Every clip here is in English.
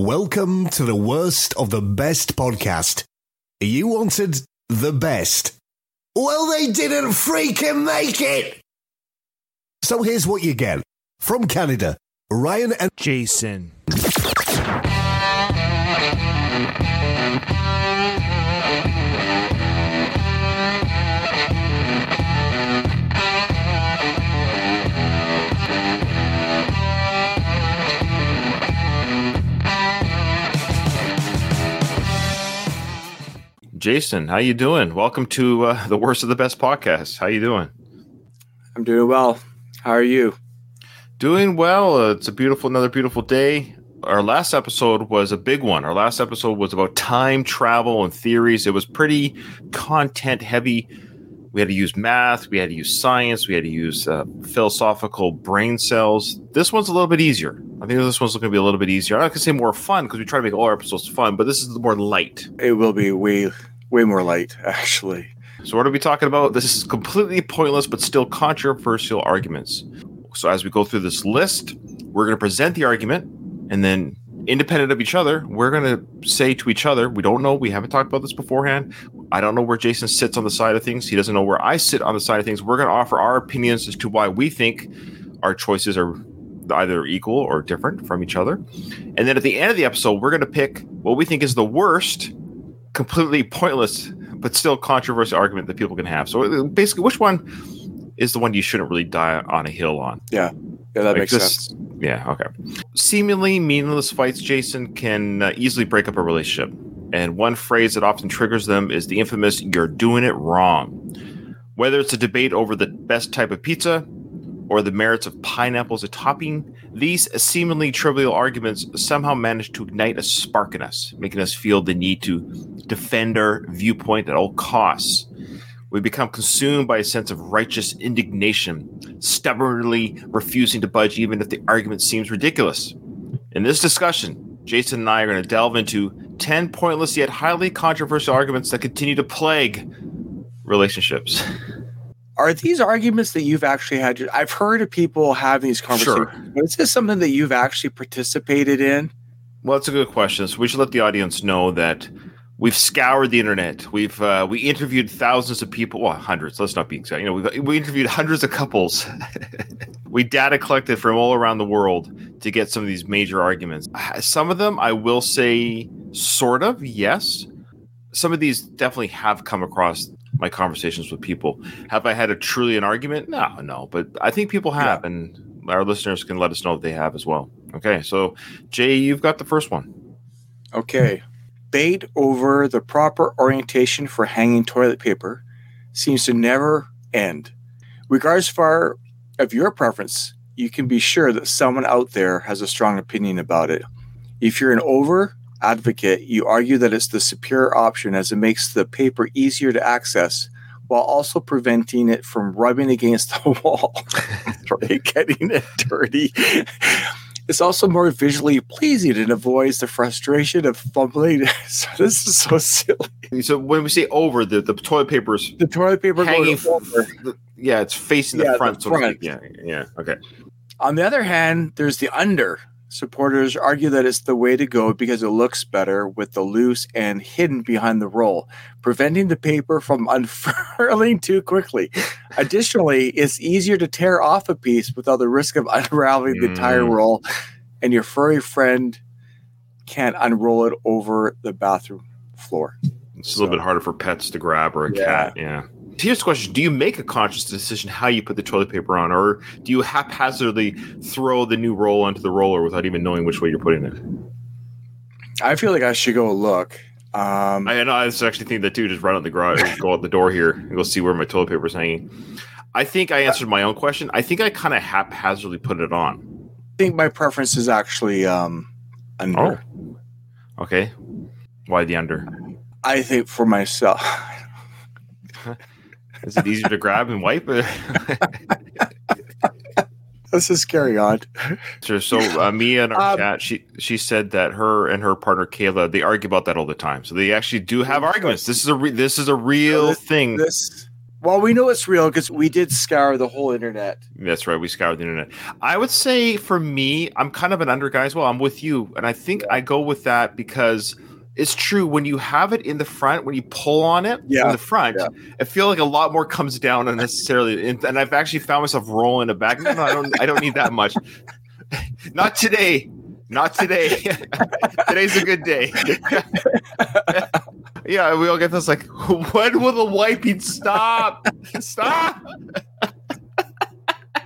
Welcome to the worst of the best podcast. You wanted the best. Well, they didn't freaking make it. So here's what you get from Canada Ryan and Jason. Jason, how you doing? Welcome to uh, the worst of the best podcast. How you doing? I'm doing well. How are you? Doing well. Uh, it's a beautiful, another beautiful day. Our last episode was a big one. Our last episode was about time travel and theories. It was pretty content heavy. We had to use math, we had to use science, we had to use uh, philosophical brain cells. This one's a little bit easier. I think this one's going to be a little bit easier. I'm not going to say more fun because we try to make all our episodes fun, but this is more light. It will be way, way more light, actually. So, what are we talking about? This is completely pointless but still controversial arguments. So, as we go through this list, we're going to present the argument and then independent of each other, we're going to say to each other, we don't know, we haven't talked about this beforehand. I don't know where Jason sits on the side of things. He doesn't know where I sit on the side of things. We're going to offer our opinions as to why we think our choices are either equal or different from each other. And then at the end of the episode, we're going to pick what we think is the worst, completely pointless, but still controversial argument that people can have. So uh, basically, which one is the one you shouldn't really die on a hill on? Yeah. Yeah, that Like makes this- sense. Yeah, okay. Seemingly meaningless fights, Jason, can uh, easily break up a relationship. And one phrase that often triggers them is the infamous, you're doing it wrong. Whether it's a debate over the best type of pizza or the merits of pineapple as a topping, these seemingly trivial arguments somehow manage to ignite a spark in us, making us feel the need to defend our viewpoint at all costs. We become consumed by a sense of righteous indignation, stubbornly refusing to budge even if the argument seems ridiculous. In this discussion, Jason and I are going to delve into 10 pointless yet highly controversial arguments that continue to plague relationships. Are these arguments that you've actually had? I've heard of people having these conversations, Sure. but is this something that you've actually participated in? Well, that's a good question. So we should let the audience know that we've scoured the internet. We've uh, we interviewed thousands of people, well, hundreds. Let's not be exact. You know, we we interviewed hundreds of couples. we data collected from all around the world to get some of these major arguments. Some of them, I will say, sort of yes. Some of these definitely have come across my conversations with people. Have I had a truly an argument? No, no. But I think people have, and our listeners can let us know if they have as well. Okay, so Jay, you've got the first one. Okay. Debate over the proper orientation for hanging toilet paper seems to never end. Regardless far of your preference, you can be sure that someone out there has a strong opinion about it. If you're an over advocate, you argue that it's the superior option as it makes the paper easier to access while also preventing it from rubbing against the wall, right? Getting it dirty. It's also more visually pleasing and avoids the frustration of fumbling. So this is so silly. So when we say over, the, the toilet paper is The toilet paper hanging. goes over. the- yeah, it's facing Yeah, the the front. so to front. speak. yeah, yeah. Okay. On the other hand, there's the under. Supporters argue that it's the way to go because it looks better with the loose and hidden behind the roll, preventing the paper from unfurling too quickly. Additionally, it's easier to tear off a piece without the risk of unraveling the entire Mm. roll, and your furry friend can't unroll it over the bathroom floor. It's a little bit harder for pets to grab or a Yeah. cat. Yeah. Here's the question: Do you make a conscious decision how you put the toilet paper on, or do you haphazardly throw the new roll onto the roller without even knowing which way you're putting it? I feel like I should go look. Um, I know I was actually thinking that too. Just run out the garage, go out the door here, and go see where my toilet paper is hanging. I think I answered my own question. I think I kind of haphazardly put it on. I think my preference is actually um, under. Oh. Okay. Why the under? I think for myself. Is it easier to grab and wipe? Let's just carry on. so so, uh, Mia in our Um, chat, she she said that her and her partner Kayla they argue about that all the time. So they actually do have arguments. This is a re- this is a real this- thing. This Well, we know it's real because we did scour the whole internet. That's right. We scoured the internet. I would say for me, I'm kind of an under guy as well. I'm with you. And I think I go with that because it's true when you have it in the front, when you pull on it Yeah, in the front, yeah. I feel like a lot more comes down unnecessarily. And, and I've actually found myself rolling it back. No, no, I don't I don't need that much. Not today. Not today. Today's a good day. yeah, we all get this like, when will the wiping stop? Stop.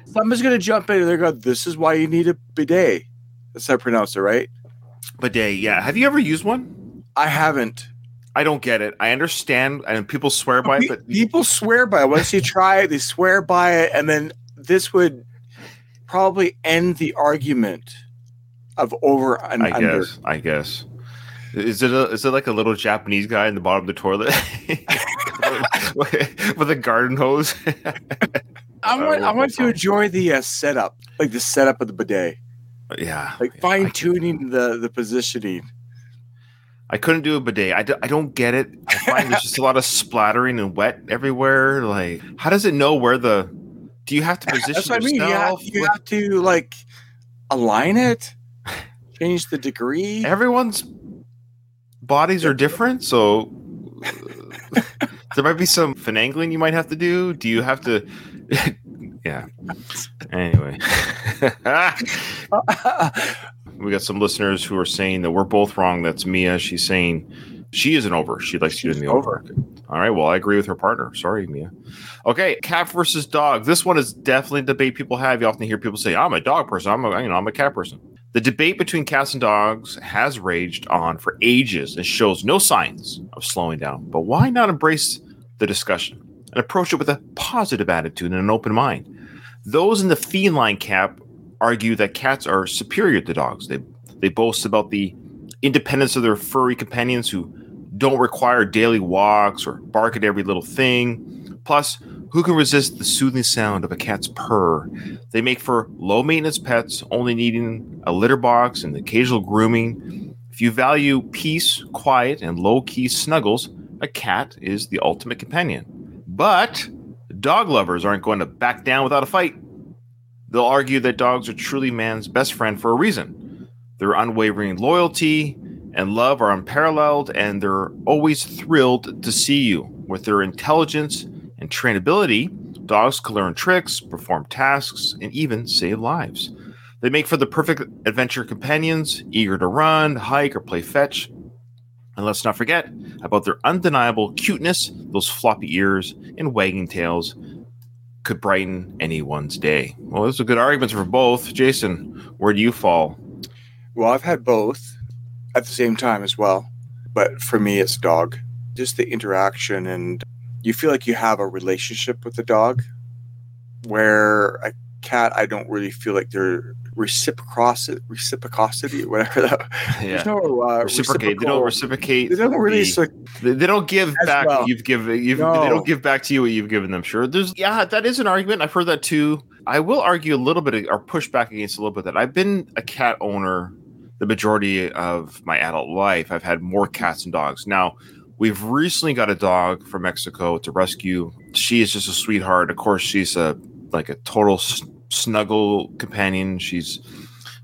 Somebody's gonna jump in and they're going, This is why you need a bidet. That's how I pronounce it, right? Bidet, yeah. Have you ever used one? I haven't. I don't get it. I understand, and people swear by it, but people swear by it. Once you try it, they swear by it, and then this would probably end the argument of over and I under. guess, I guess. Is it a, is it like a little Japanese guy in the bottom of the toilet with a garden hose? I want, I Uh, want to enjoy the uh, setup, like the setup of the bidet, yeah, like fine tuning the the positioning. I couldn't do a bidet. I, do, I don't get it. I find there's just a lot of splattering and wet everywhere. Like, how does it know where the? Do you have to position That's what I mean. You have, yourself? you have to like align it, change the degree. Everyone's bodies are different, so there might be some finagling you might have to do. Do you have to? Yeah. Anyway, we got some listeners who are saying that we're both wrong. That's Mia. She's saying she isn't over. She likes you in the over. All right. Well, I agree with her partner. Sorry, Mia. Okay, cat versus dog. This one is definitely a debate people have. You often hear people say, "I'm a dog person. I'm a you know I'm a cat person." The debate between cats and dogs has raged on for ages and shows no signs of slowing down. But why not embrace the discussion and approach it with a positive attitude and an open mind? Those in the feline camp argue that cats are superior to dogs. They they boast about the independence of their furry companions who don't require daily walks or bark at every little thing. Plus, who can resist the soothing sound of a cat's purr? They make for low maintenance pets, only needing a litter box and occasional grooming. If you value peace, quiet, and low key snuggles, a cat is the ultimate companion. But dog lovers aren't going to back down without a fight. They'll argue that dogs are truly man's best friend for a reason. Their unwavering loyalty and love are unparalleled, and they're always thrilled to see you. With their intelligence and trainability, dogs can learn tricks, perform tasks, and even save lives. They make for the perfect adventure companions, eager to run, hike, or play fetch. And let's not forget about their undeniable cuteness, those floppy ears and wagging tails could brighten anyone's day. Well, those are good arguments for both. Jason, where do you fall? Well, I've had both at the same time as well, but for me, it's dog. Just the interaction, and you feel like you have a relationship with the dog. Where a cat, I don't really feel like they're reciprocity, reciprocity, whatever that. There's no uh, reciprocate. They don't reciprocate. They don't really. the- They, they don't give back well. what you've given. You've, No. They don't give back to you what you've given them. Sure, there's yeah, that is an argument. I've heard that too. I will argue a little bit or push back against a little bit that I've been a cat owner the majority of my adult life. I've had more cats and dogs. Now we've recently got a dog from Mexico to rescue. She is just a sweetheart. Of course, she's a like a total snuggle companion. She's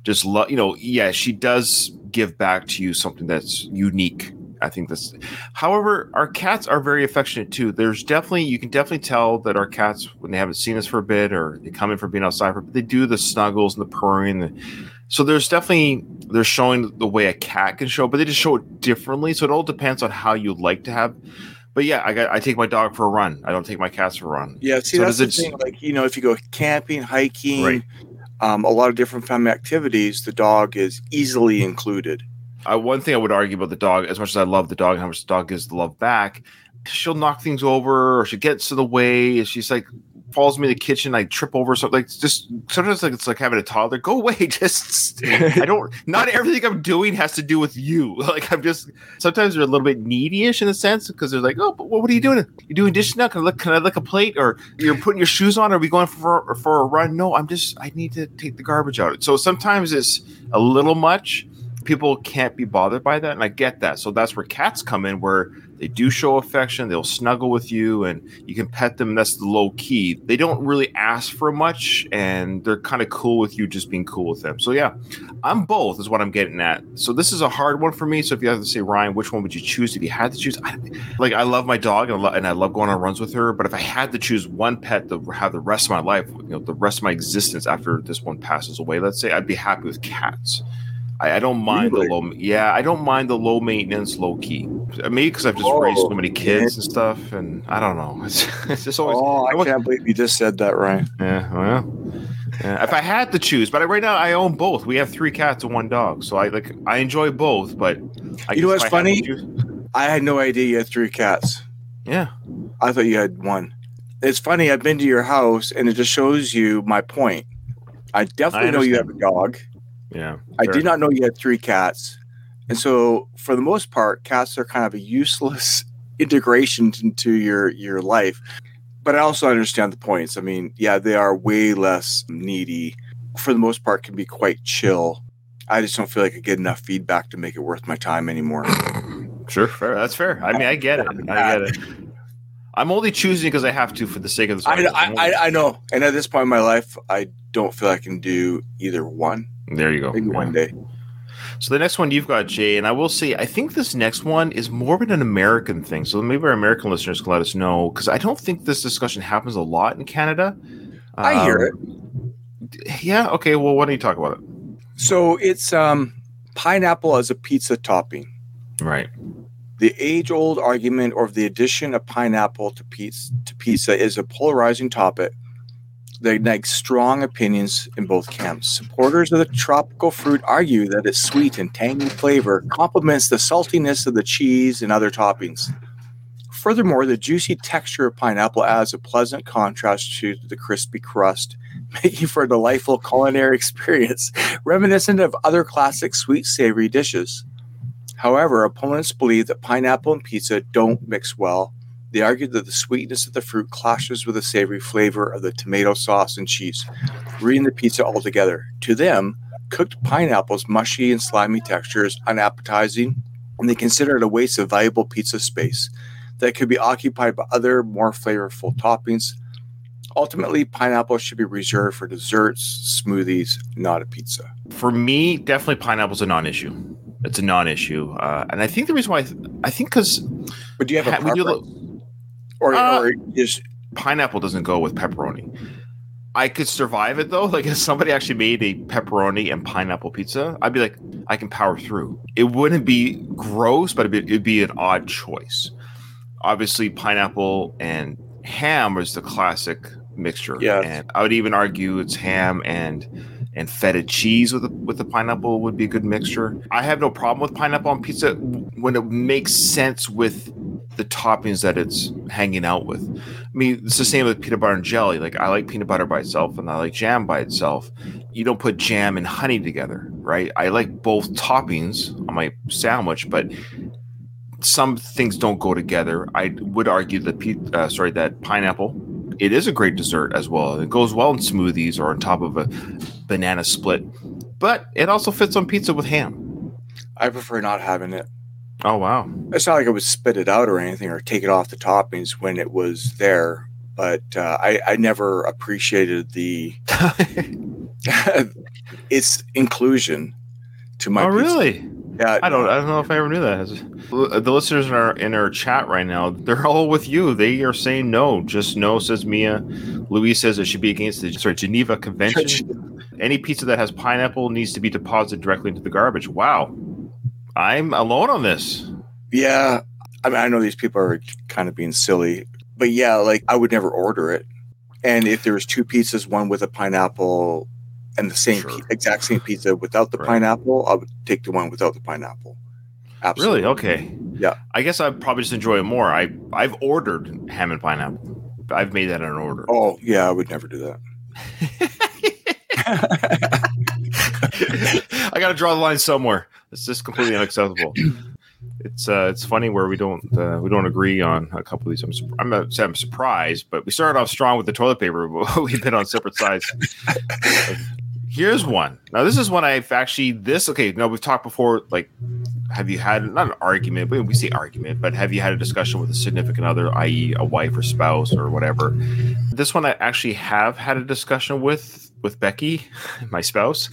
just lo- you know yeah she does give back to you something that's unique i think that's however our cats are very affectionate too there's definitely you can definitely tell that our cats when they haven't seen us for a bit or they come in for being outside for but they do the snuggles and the purring And the, so there's definitely they're showing the way a cat can show but they just show it differently so it all depends on how you like to have but yeah i got i take my dog for a run i don't take my cats for a run Yeah, see, So that's the it- thing. Like, you know, if you go camping, hiking, Right. um, a lot of different family activities, the dog is easily included. uh, one thing I would argue about the dog, as much as I love the dog and how much the dog gives the love back, she'll knock things over or she gets in the way. And she's like, follows me in the kitchen. I trip over something. Like, just sometimes like it's like having a toddler. Go away. Just, I don't, not everything I'm doing has to do with you. Like, I'm just, sometimes they're a little bit needy-ish in a sense because they're like, oh, but what, are you doing? You're doing dishes now? Can I, look, can I lick a plate? Or you're putting your shoes on? Are we going for, for a run? No, I'm just, I need to take the garbage out. So sometimes it's a little much people can't be bothered by that, and I get that. So that's where cats come in, where they do show affection, they'll snuggle with you, and you can pet them. That's the low key. They don't really ask for much, and they're kind of cool with you just being cool with them. So yeah, I'm both, is what I'm getting at. So this is a hard one for me. So if you have to say Ryan, which one would you choose if you had to choose? I, like I love my dog, and I, and I love going on runs with her. But if I had to choose one pet to have the rest of my life, you know, the rest of my existence after this one passes away, let's say, I'd be happy with cats. I, I don't mind Really? the low. Yeah, I don't mind the low maintenance, low key. Maybe because I've just Oh, raised so oh, many kids and stuff, and I don't know. It's, it's just always. Oh, I I can't believe you just said that, right? yeah, well, yeah, if I had to choose, but I, right now I own both. We have three cats and one dog, so I like I enjoy both. But I You know what's I funny? I had no idea you had three cats. yeah, I thought you had one. It's funny. I've been to your house, and it just shows you my point. I definitely I know you have a dog. Yeah. I did not know you had three cats. And so, for the most part, cats are kind of a useless integration into your your life. But I also understand the points. I mean, yeah, they are way less needy. For the most part, can be quite chill. I just don't feel like I get enough feedback to make it worth my time anymore. Sure, fair. That's fair. I mean, I get it. I get it. I'm only choosing because I have to for the sake of this. I. I, I, I know. And at this point in my life, I don't feel I can do either one. There you go. Maybe Yeah. one day. So the next one you've got, Jay, and I will say, I think this next one is more of an American thing. So maybe our American listeners can let us know because I don't think this discussion happens a lot in Canada. I hear it. it. Yeah. Okay. Well, why don't you talk about it? So it's um, pineapple as a pizza topping. Right. The age-old argument over the addition of pineapple to pizza, to pizza is a polarizing topic that ignites strong opinions in both camps. Supporters of the tropical fruit argue that its sweet and tangy flavor complements the saltiness of the cheese and other toppings. Furthermore, the juicy texture of pineapple adds a pleasant contrast to the crispy crust, making for a delightful culinary experience reminiscent of other classic sweet savory dishes. However, opponents believe that pineapple and pizza don't mix well. They argued that the sweetness of the fruit clashes with the savory flavor of the tomato sauce and cheese, ruining the pizza altogether. To them, cooked pineapple's mushy and slimy texture is unappetizing, and they consider it a waste of valuable pizza space that could be occupied by other more flavorful toppings. Ultimately, pineapple should be reserved for desserts, smoothies, not a pizza. For me, definitely pineapple's a non-issue. It's a non-issue, uh, and I think the reason why I, th- I think because But do you have a we do preference? lo- or, Uh, or just pineapple doesn't go with pepperoni. I could survive it though. Like if somebody actually made a pepperoni and pineapple pizza, I'd be like, I can power through. It wouldn't be gross, but it'd be, it'd be an odd choice. Obviously, pineapple and ham is the classic mixture. Yeah, and I would even argue it's ham and and feta cheese with the, with the pineapple would be a good mixture. I have no problem with pineapple on pizza when it makes sense with the toppings that it's hanging out with. I mean, it's the same with peanut butter and jelly. Like I like peanut butter by itself and I like jam by itself. You don't put jam and honey together, right? I like both toppings on my sandwich, but some things don't go together. I would argue that pe- uh, sorry that pineapple it is a great dessert as well. It goes well in smoothies or on top of a banana split, but it also fits on pizza with ham. I prefer not having it. Oh wow! It's not like I would spit it out or anything or take it off the toppings when it was there, but uh, I, I never appreciated the its inclusion to my oh pizza. really? Yeah, I don't. I don't know if I ever knew that. The listeners in our in our chat right now, they're all with you. They are saying no. Just no, says Mia. Louise says it should be against the sorry Geneva Convention. Any pizza that has pineapple needs to be deposited directly into the garbage. Wow, I'm alone on this. Yeah, I mean, I know these people are kind of being silly, but yeah, like I would never order it. And if there was two pizzas, one with a pineapple and the same Sure. pi- exact same pizza without the Right. pineapple, I would take the one without the pineapple. Absolutely. Really? Okay. Yeah. I guess I probably just enjoy it more. I I've ordered ham and pineapple. I've made that an order. Oh, yeah, I would never do that. I got to draw the line somewhere. It's just completely unacceptable. It's uh, it's funny where we don't uh, we don't agree on a couple of these. I'm, sur- I'm not saying I'm surprised, but we started off strong with the toilet paper, but we've been on separate sides. Here's one. Now, this is one I've actually this okay. No, we've talked before. Like, have you had not an argument, but we say argument, but have you had a discussion with a significant other, i.e., a wife or spouse or whatever? This one I actually have had a discussion with with Becky, my spouse.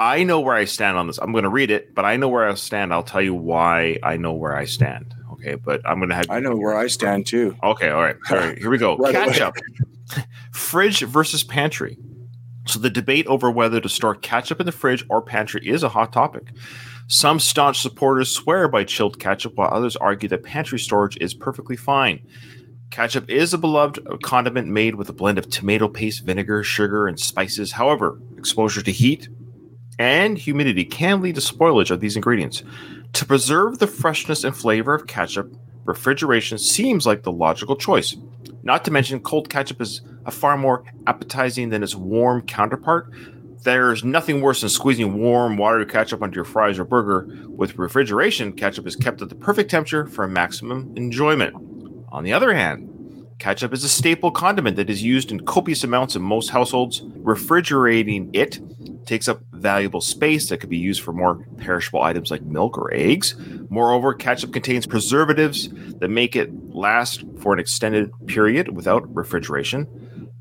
I know where I stand on this. I'm going to read it, but I know where I stand. I'll tell you why I know where I stand. Okay, but I'm going to have. I know where I stand too. Okay, all right, all right. Here we go. Right Catch away. up. Fridge versus pantry. So the debate over whether to store ketchup in the fridge or pantry is a hot topic. Some staunch supporters swear by chilled ketchup, while others argue that pantry storage is perfectly fine. Ketchup is a beloved condiment made with a blend of tomato paste, vinegar, sugar, and spices. However, exposure to heat and humidity can lead to spoilage of these ingredients. To preserve the freshness and flavor of ketchup, refrigeration seems like the logical choice. Not to mention, cold ketchup is a far more appetizing than its warm counterpart. There's nothing worse than squeezing warm, watery ketchup onto your fries or burger. With refrigeration, ketchup is kept at the perfect temperature for maximum enjoyment. On the other hand, ketchup is a staple condiment that is used in copious amounts in most households. Refrigerating it takes up valuable space that could be used for more perishable items like milk or eggs. Moreover, ketchup contains preservatives that make it last for an extended period without refrigeration.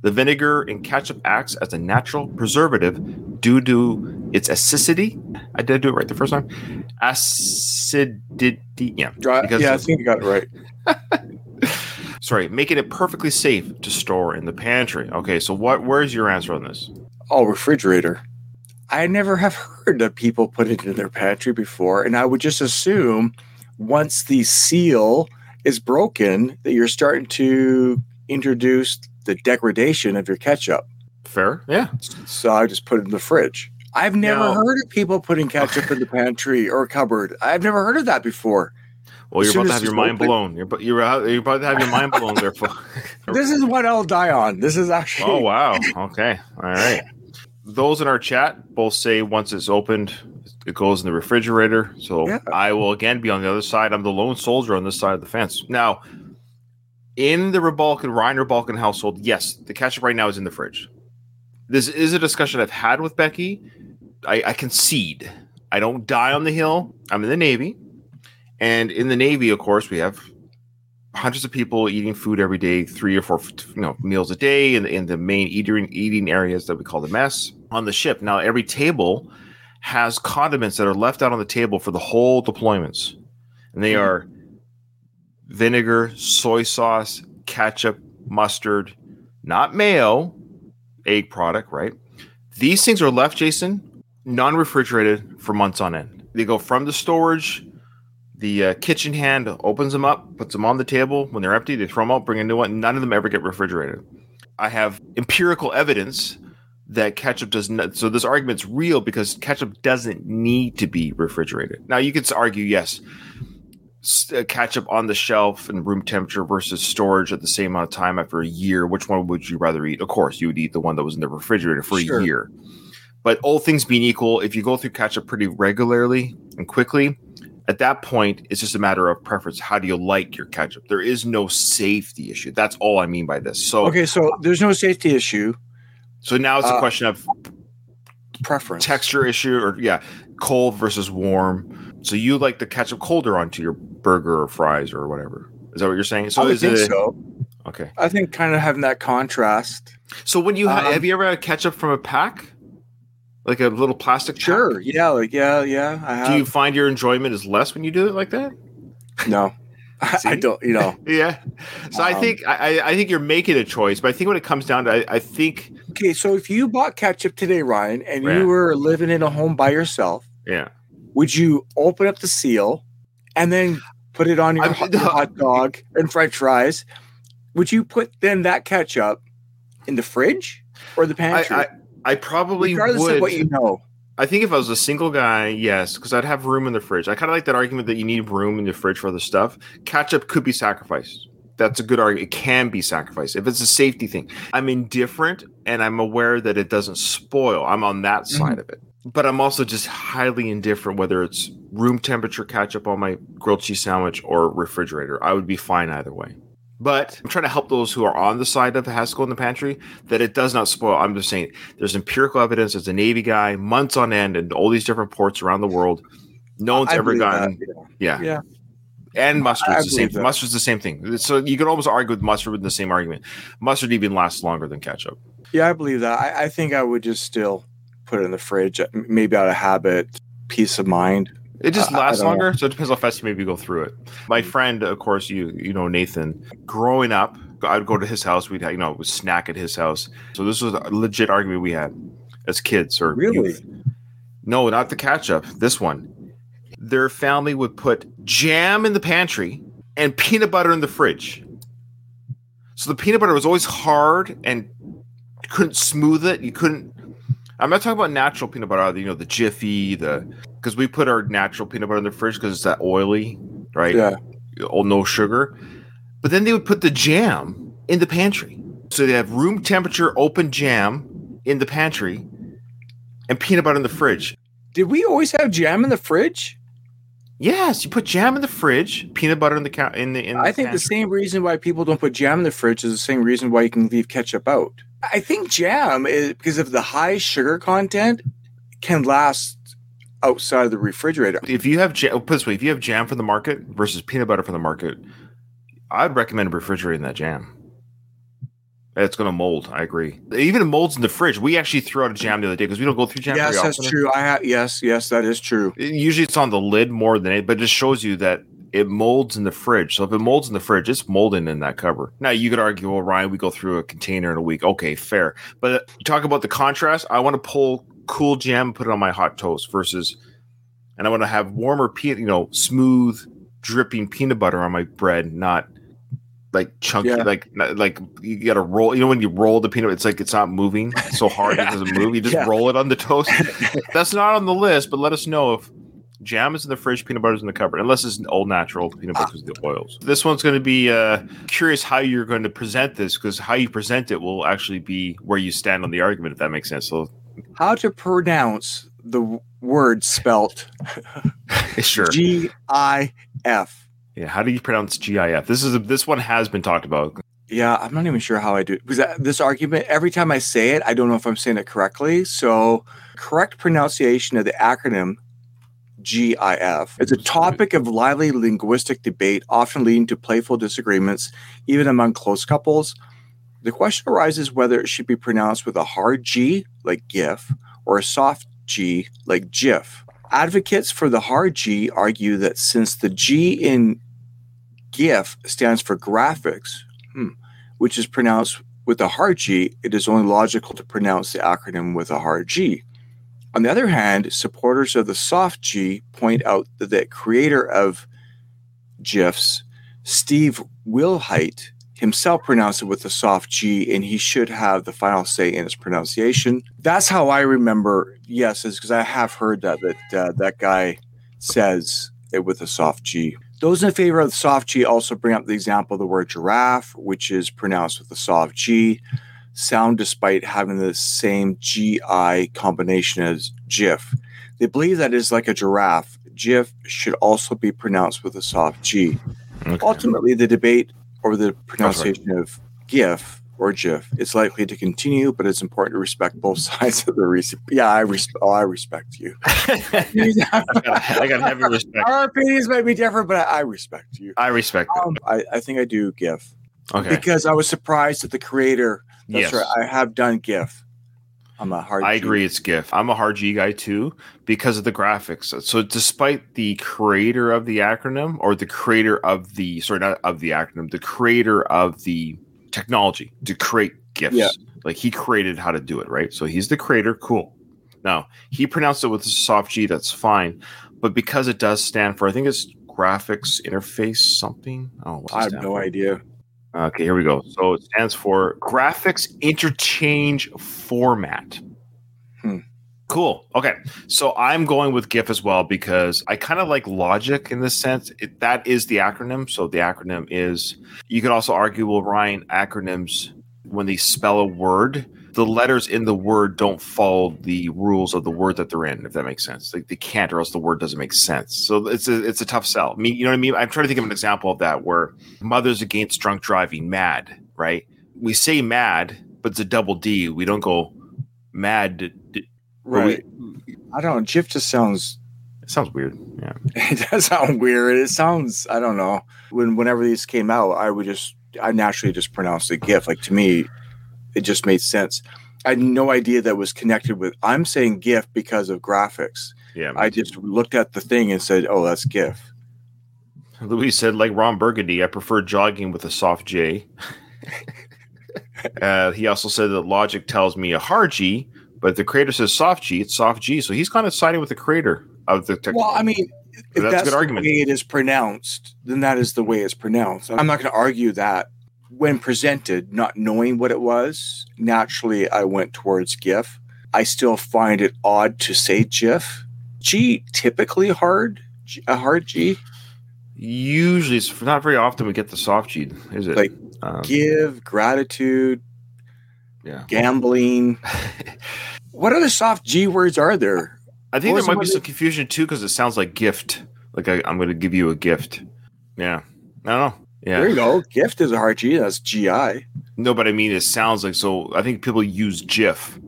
The vinegar in ketchup acts as a natural preservative due to its acidity. I did do it right the first time. Acidity, yeah. Yeah, I think you got it right. sorry, making it perfectly safe to store in the pantry. Okay, so what? Where's your answer on this? Oh, refrigerator. I never have heard of people put it in their pantry before, and I would just assume once the seal is broken that you're starting to introduce the degradation of your ketchup. Fair, yeah. So I just put it in the fridge. I've never Now- heard of people putting ketchup in the pantry or cupboard. I've never heard of that before. Well, you're about to have your mind open- blown. You're, you're, you're about to have your mind blown there. This is what I'll die on. This is oh, actually. oh wow. Okay. All right. Those in our chat both say once it's opened, it goes in the refrigerator. So Yeah. I will again be on the other side. I'm the lone soldier on this side of the fence. Now, in the Rebalkin, Reiner Balkan household, yes, the ketchup right now is in the fridge. This is a discussion I've had with Becky. I, I concede. I don't die on the hill. I'm in the Navy. And in the Navy, of course, we have hundreds of people eating food every day, three or four you know meals a day in, in the main eating eating areas that we call the mess on the ship. Now every table has condiments that are left out on the table for the whole deployments. And they Mhm. are vinegar, soy sauce, ketchup, mustard, not mayo, egg product, right? These things are left, Jason, non-refrigerated for months on end. They go from the storage the uh, kitchen hand opens them up, puts them on the table. When they're empty, they throw them out, bring a new one. None of them ever get refrigerated. I have empirical evidence that ketchup does not. So this argument's real because ketchup doesn't need to be refrigerated. Now you could argue, yes, uh, ketchup on the shelf and room temperature versus storage at the same amount of time after a year. Which one would you rather eat? Of course, you would eat the one that was in the refrigerator for Sure. a year. But all things being equal, if you go through ketchup pretty regularly and quickly, at that point, it's just a matter of preference. How do you like your ketchup? There is no safety issue. That's all I mean by this. So, Okay, so there's no safety issue, so now it's a Uh, question of preference. texture issue, or yeah, cold versus warm. So you like the ketchup colder onto your burger or fries or whatever. Is that what you're saying? So I is think it so. okay? I think kind of having that contrast. So when you ha- Um, have you ever had ketchup from a pack, like a little plastic? pack? Sure. Yeah. Like yeah. Yeah. I have. Do you find your enjoyment is less when you do it like that? no. I, I don't. You know. Yeah. So I Um, think I, I think you're making a choice, but I think when it comes down to, I, I think Okay. So if you bought ketchup today, Ryan, and Yeah. you were living in a home by yourself, yeah. would you open up the seal and then put it on your, I'm- hot, your hot dog and French fries? Would you put then that ketchup in the fridge or the pantry? I I probably Regardless would. of what you know. I think if I was a single guy, yes, because I'd have room in the fridge. I kind of like that argument that you need room in the fridge for other stuff. Ketchup could be sacrificed. That's a good argument. It can be sacrificed if it's a safety thing. I'm indifferent and I'm aware that it doesn't spoil. I'm on that mm-hmm. side of it. But I'm also just highly indifferent whether it's room temperature ketchup on my grilled cheese sandwich or refrigerator. I would be fine either way. But I'm trying to help those who are on the side of it has to go in the pantry that it does not spoil. I'm just saying there's empirical evidence as a Navy guy, months on end, and all these different ports around the world. No one's I ever gotten, that, yeah. Yeah. And mustard's I the same. that. Mustard's the same thing. So you can almost argue with mustard with the same argument. Mustard even lasts longer than ketchup. Yeah, I believe that. I, I think I would just still put it in the fridge, maybe out of habit, peace of mind. It just lasts don't know. longer, so it depends how fast you maybe go through it. My friend, of course, you you know Nathan. Growing up, I'd go to his house. We'd you know snack at his house. So this was a legit argument we had as kids or Really? youth. No, not the ketchup. This one. Their family would put jam in the pantry and peanut butter in the fridge. So the peanut butter was always hard and couldn't smooth it. You couldn't. I'm not talking about natural peanut butter, you know, the Jiffy, the because we put our natural peanut butter in the fridge because it's that oily, right? Yeah. Oh, no sugar. But then they would put the jam in the pantry. So they have room temperature open jam in the pantry and peanut butter in the fridge. Did we always have jam in the fridge? Yes, you put jam in the fridge, peanut butter in the ca- in the. In I think the same reason why people don't put jam in the fridge is the same reason why you can leave ketchup out. I think jam is because of the high sugar content can last outside of the refrigerator. If you have jam, put this way, if you have jam from the market versus peanut butter from the market, I'd recommend refrigerating that jam. It's going to mold. I agree. Even molds in the fridge. We actually threw out a jam the other day because we don't go through jam. yes, that's often. true. I have yes, yes, that is true. It- Usually it's on the lid more than it, but it just shows you that it molds in the fridge. So if it molds in the fridge, it's molding in that cover. Now you could argue, well, Ryan, we go through a container in a week. Okay, fair. But you talk about the contrast. I want to pull cool jam, put it on my hot toast versus, and I want to have warmer peanut, you know, smooth dripping peanut butter on my bread, not like chunky, Yeah. like like you got to roll. You know when you roll the peanut, it's like it's not moving so hard it doesn't move. You just Yeah. roll it on the toast. That's not on the list, but let us know if jam is in the fridge, peanut butter is in the cupboard, unless it's all natural peanut butter because of the oils. This one's going to be uh, curious how you're going to present this because how you present it will actually be where you stand on the argument, if that makes sense. So, How to pronounce the word spelt sure, G I F? yeah. How do you pronounce GIF? This is a, this one has been talked about. Yeah, I'm not even sure how I do it because this argument. Every time I say it, I don't know if I'm saying it correctly. So, correct pronunciation of the acronym GIF. It's a topic of lively linguistic debate, often leading to playful disagreements, even among close couples. The question arises whether it should be pronounced with a hard G, like GIF, or a soft G, like GIF. Advocates for the hard G argue that since the G in GIF stands for graphics, hmm, which is pronounced with a hard G, it is only logical to pronounce the acronym with a hard G. On the other hand, supporters of the soft G point out that the creator of GIFs, Steve Wilhite, himself pronounced it with a soft G, and he should have the final say in its pronunciation. That's how I remember. Yes, is because I have heard that that uh, that guy says it with a soft G. Those in favor of the soft G also bring up the example of the word giraffe, which is pronounced with a soft G sound despite having the same GI combination as GIF. They believe that is like a giraffe. GIF should also be pronounced with a soft G. Okay. Ultimately, the debate over the pronunciation of GIF or GIF It's likely to continue, but it's important to respect both sides of the reason. Yeah, I, res- oh, I respect you. I got I got heavy respect. Our opinions might be different, but I, I respect you. I respect. Um, I, I think I do GIF Okay. because I was surprised that the creator. That's Yes. right. I have done GIF. I'm a hard. I G. agree. It's GIF. I'm a hard G guy too because of the graphics. So, despite the creator of the acronym or the creator of the sorry, not of the acronym, the creator of the technology to create GIFs, Yeah. like he created how to do it, right? So he's the creator. Cool. Now he pronounced it with a soft G. That's fine, but because it does stand for, I think it's graphics interface something. Oh, I have no for? idea. Okay, here we go. So it stands for Graphics Interchange Format. Hmm. Cool. Okay. So I'm going with GIF as well because I kind of like logic in this sense. It, that is the acronym. So the acronym is, you could also argue, well, Ryan, acronyms, when they spell a word, the letters in the word don't follow the rules of the word that they're in, if that makes sense. Like they can't, or else the word doesn't make sense. So it's a it's a tough sell. I mean, you know what I mean? I'm trying to think of an example of that where mothers against drunk driving, mad, right? We say mad, but it's a double D. We don't go mad. d- we- Right. I don't know. GIF just sounds it sounds weird. Yeah. it does sound weird. It sounds I don't know. When whenever these came out, I would just I naturally just pronounced it GIF. Like to me, it just made sense. I had no idea that was connected with I'm saying GIF because of graphics. Yeah. I just looked at the thing and said, Oh, that's GIF. Louis said, like Ron Burgundy, I prefer jogging with a soft J. uh, he also said that logic tells me a hard G, but the creator says soft G, it's soft G. So he's kind of siding with the creator of the technology. Well, I mean, if That's a that's, good the argument. way it is pronounced, then that is the way it's pronounced. I'm not going to argue that. When presented, not knowing what it was, naturally I went towards GIF. I still find it odd to say GIF. G typically hard, G- a hard G. Usually, it's not very often we get the soft G, is it? Like, um, Give, gratitude, yeah. gambling. what other soft G words are there? I think Or there might be some confusion too because it sounds like gift. Like I, I'm going to give you a gift. Yeah. I don't know. Yeah. There you go. Gift is a hard G. That's GI. No, but I mean, it sounds like so. I think people use GIF.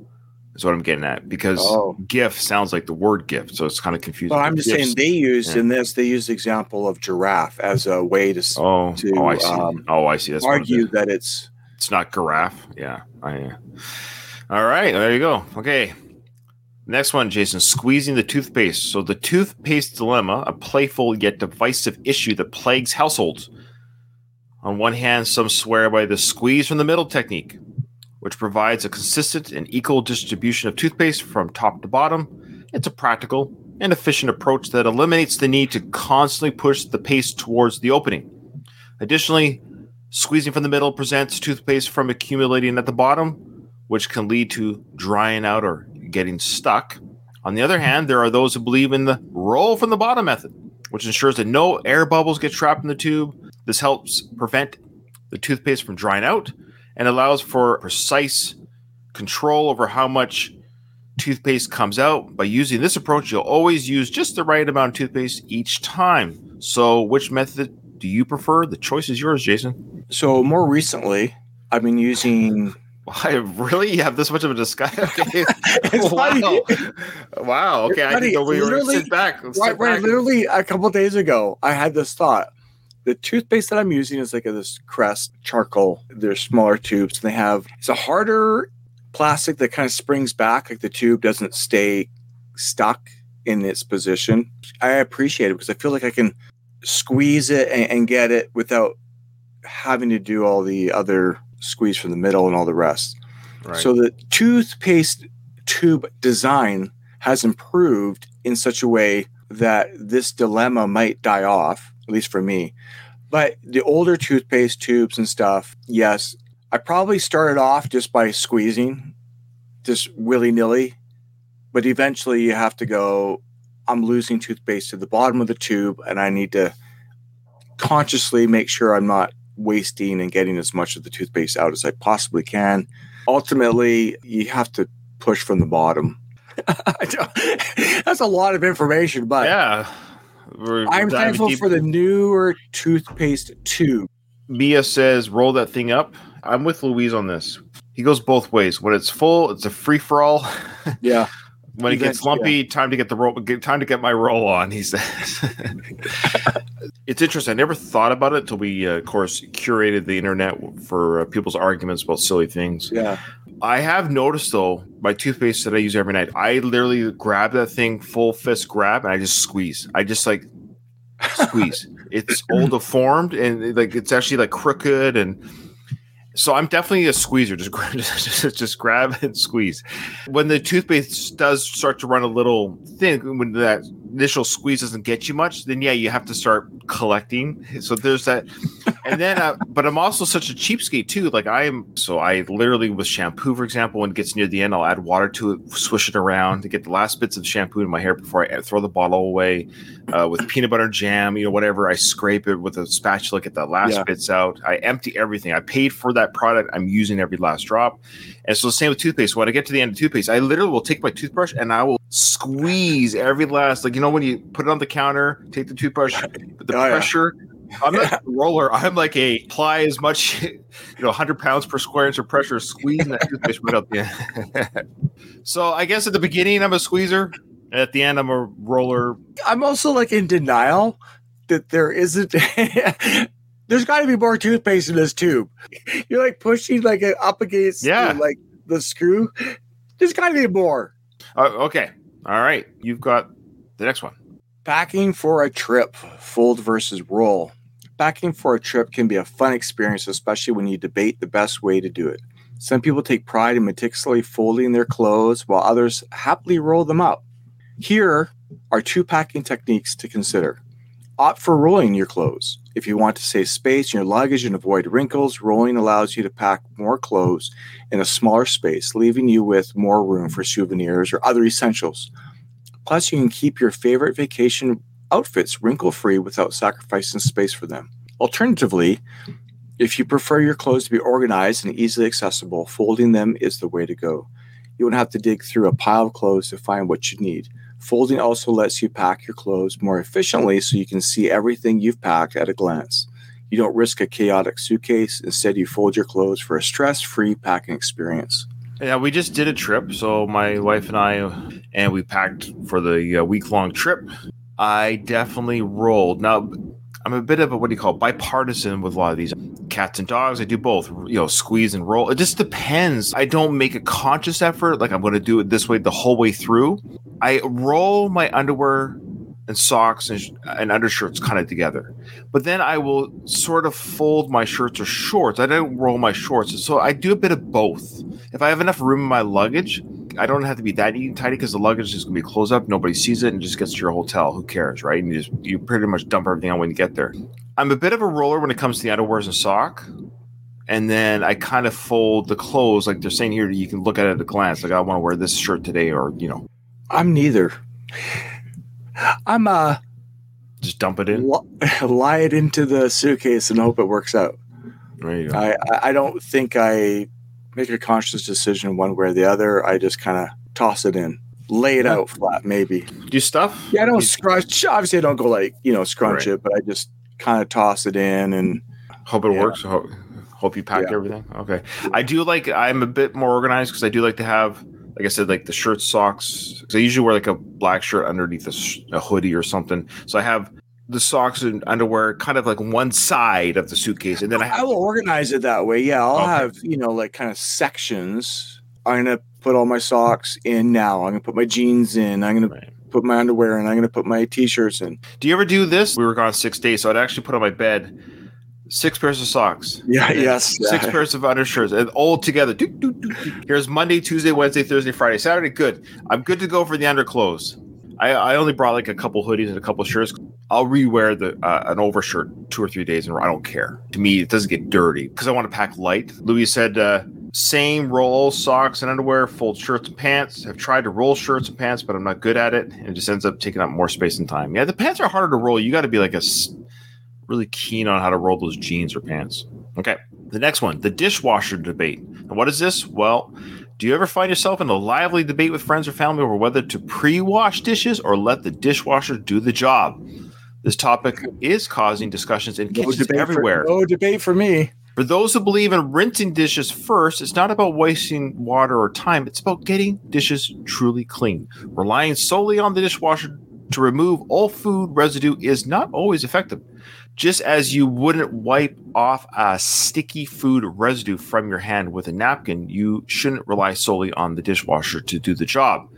Is what I'm getting at because Oh. GIF sounds like the word GIF, so it's kind of confusing. But I'm just GIFs- saying they used Yeah. in this, they used the example of giraffe as a way to Oh, to, oh, I see. um, oh, I see. That's argue that it's it's not giraffe. Yeah. I, uh, all right. There you go. Okay. Next one, Jason. Squeezing the toothpaste. So the toothpaste dilemma, a playful yet divisive issue that plagues households. On one hand, some swear by the squeeze from the middle technique, which provides a consistent and equal distribution of toothpaste from top to bottom. It's a practical and efficient approach that eliminates the need to constantly push the paste towards the opening. Additionally, squeezing from the middle prevents toothpaste from accumulating at the bottom, which can lead to drying out or getting stuck. On the other hand, there are those who believe in the roll from the bottom method, which ensures that no air bubbles get trapped in the tube. This helps prevent the toothpaste from drying out and allows for precise control over how much toothpaste comes out. By using this approach, you'll always use just the right amount of toothpaste each time. So, which method do you prefer? The choice is yours, Jason. so more recently I've been using I really you have this much of a discussion. Okay. Wow. wow. Okay, I think we were sit back. Right, sit right, back. literally a couple days ago I had this thought. The toothpaste that I'm using is like a, this Crest charcoal. They're smaller tubes and they have it's a harder plastic that kind of springs back, like the tube doesn't stay stuck in its position. I appreciate it because I feel like I can squeeze it and, and get it without having to do all the other squeeze from the middle and all the rest. Right. So the toothpaste tube design has improved in such a way that this dilemma might die off, at least for me. But the older toothpaste tubes and stuff, yes, I probably started off just by squeezing, just willy nilly. But eventually you have to go, I'm losing toothpaste to the bottom of the tube, and I need to consciously make sure I'm not wasting and getting as much of the toothpaste out as I possibly can. Ultimately, you have to push from the bottom. That's a lot of information, but yeah. I'm thankful deep. for the newer toothpaste tube. Mia says, roll that thing up. I'm with Louise on this. He goes both ways. When it's full, it's a free for all. Yeah. when it gets lumpy, time to get the roll. Get, time to get my roll on. He says. it's interesting. I never thought about it until we, uh, of course, curated the internet for uh, people's arguments about silly things. Yeah. I have noticed though, my toothpaste that I use every night, I literally grab that thing full fist grab and I just squeeze. I just like squeeze. it's all deformed and like it's actually like crooked and so I'm definitely a squeezer. Just grab, just, just grab and squeeze. When the toothpaste does start to run a little thin, when that initial squeeze doesn't get you much, then yeah, you have to start collecting. So there's that. And then, uh, but I'm also such a cheapskate too. Like I am, so I literally with shampoo, for example, when it gets near the end, I'll add water to it, swish it around to get the last bits of shampoo in my hair before I throw the bottle away. Uh, with peanut butter jam, you know, whatever, I scrape it with a spatula, get the last Yeah. bits out. I empty everything. I paid for that product. I'm using every last drop. And so the same with toothpaste. When I get to the end of toothpaste, I literally will take my toothbrush and I will squeeze every last, like you know, when you put it on the counter, take the toothbrush, the Oh, yeah. pressure. I'm not a roller. I'm like a apply as much, you know, 100 pounds per square inch of pressure, squeezing that toothpaste right up the end. so I guess at the beginning I'm a squeezer, and at the end I'm a roller. I'm also like in denial that there isn't. There's got to be more toothpaste in this tube. You're like pushing like it up against Yeah. like the screw. There's got to be more. Uh, okay, all right, you've got the next one. Packing for a trip, fold versus roll. Packing for a trip can be a fun experience, especially when you debate the best way to do it. Some people take pride in meticulously folding their clothes, while others happily roll them up. Here are two packing techniques to consider. Opt for rolling your clothes. If you want to save space in your luggage and avoid wrinkles, rolling allows you to pack more clothes in a smaller space, leaving you with more room for souvenirs or other essentials. Plus, you can keep your favorite vacation outfits wrinkle free without sacrificing space for them. Alternatively, if you prefer your clothes to be organized and easily accessible, folding them is the way to go. You won't have to dig through a pile of clothes to find what you need. Folding also lets you pack your clothes more efficiently so you can see everything you've packed at a glance. You don't risk a chaotic suitcase. Instead, you fold your clothes for a stress free packing experience. Yeah, we just did a trip. So my wife and I, and we packed for the uh, week long trip. I definitely rolled. Now, I'm a bit of a what do you call it, bipartisan with a lot of these cats and dogs. I do both, you know, squeeze and roll. It just depends. I don't make a conscious effort, like I'm going to do it this way the whole way through. I roll my underwear and socks and, and undershirts kind of together, but then I will sort of fold my shirts or shorts. I don't roll my shorts, so I do a bit of both. If I have enough room in my luggage, I don't have to be that neat and tidy because the luggage is going to be closed up. Nobody sees it and just gets to your hotel. Who cares, right? And you just you pretty much dump everything on when you get there. I'm a bit of a roller when it comes to the underwears and sock. And then I kind of fold the clothes, like they're saying here, you can look at it at a glance. Like I want to wear this shirt today, or you know, I'm neither. I'm uh just dump it in. li- lie it into the suitcase and hope it works out. There you go. I, I- don't think I make a conscious decision one way or the other. I just kind of toss it in, lay it out flat, maybe. Do you stuff? Yeah, I don't You- scrunch. Obviously, I don't go like you know scrunch Right. it, but I just kind of toss it in and Hope it Yeah. works. Hope, hope you packed Yeah. everything. Okay. I do like. I'm a bit more organized because I do like to have, like I said, like the shirt, socks. I usually wear like a black shirt underneath a, sh- a hoodie or something. So I have the socks and underwear kind of like one side of the suitcase, and then I I will organize it that way. Yeah, I'll Okay. have you know like kind of sections. I'm gonna put all my socks in now. I'm gonna put my jeans in. I'm gonna Right. put my underwear in. I'm gonna put my t-shirts in. Do you ever do this? We were gone six days, so I'd actually put on my bed six pairs of socks. Yeah. Yes. Six yeah. pairs of undershirts and all together. Doot, doot, doot. Here's Monday, Tuesday, Wednesday, Thursday, Friday, Saturday. Good. I'm good to go for the underclothes. I, I only brought like a couple hoodies and a couple shirts. I'll rewear the uh, an overshirt two or three days and I don't care. To me, it doesn't get dirty because I want to pack light. Louis said, uh, same roll socks and underwear, fold shirts and pants. I've tried to roll shirts and pants, but I'm not good at it. And it just ends up taking up more space and time. Yeah, the pants are harder to roll. You got to be like a really keen on how to roll those jeans or pants. Okay. The next one, the dishwasher debate. And what is this? Well, do you ever find yourself in a lively debate with friends or family over whether to pre wash dishes or let the dishwasher do the job? This topic is causing discussions in No kitchens debate for- everywhere. no debate for me. For those who believe in rinsing dishes first, it's not about wasting water or time. It's about getting dishes truly clean. Relying solely on the dishwasher to remove all food residue is not always effective. Just as you wouldn't wipe off a sticky food residue from your hand with a napkin, you shouldn't rely solely on the dishwasher to do the job.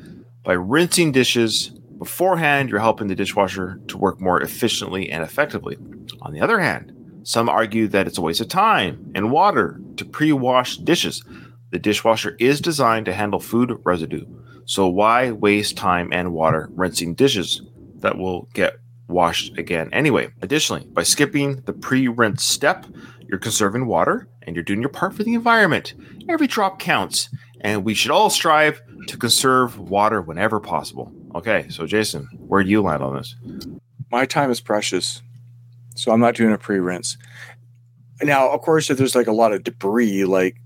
By rinsing dishes beforehand, you're helping the dishwasher to work more efficiently and effectively. On the other hand, some argue that it's a waste of time and water to pre wash dishes. The dishwasher is designed to handle food residue, so why waste time and water rinsing dishes? that will get washed again anyway. Additionally, by skipping the pre rinse step, you're conserving water and you're doing your part for the environment. Every drop counts, and we should all strive to conserve water whenever possible. Okay, so Jason, where do you land on this? My time is precious, so I'm not doing a pre rinse. Now, of course, if there's like a lot of debris, like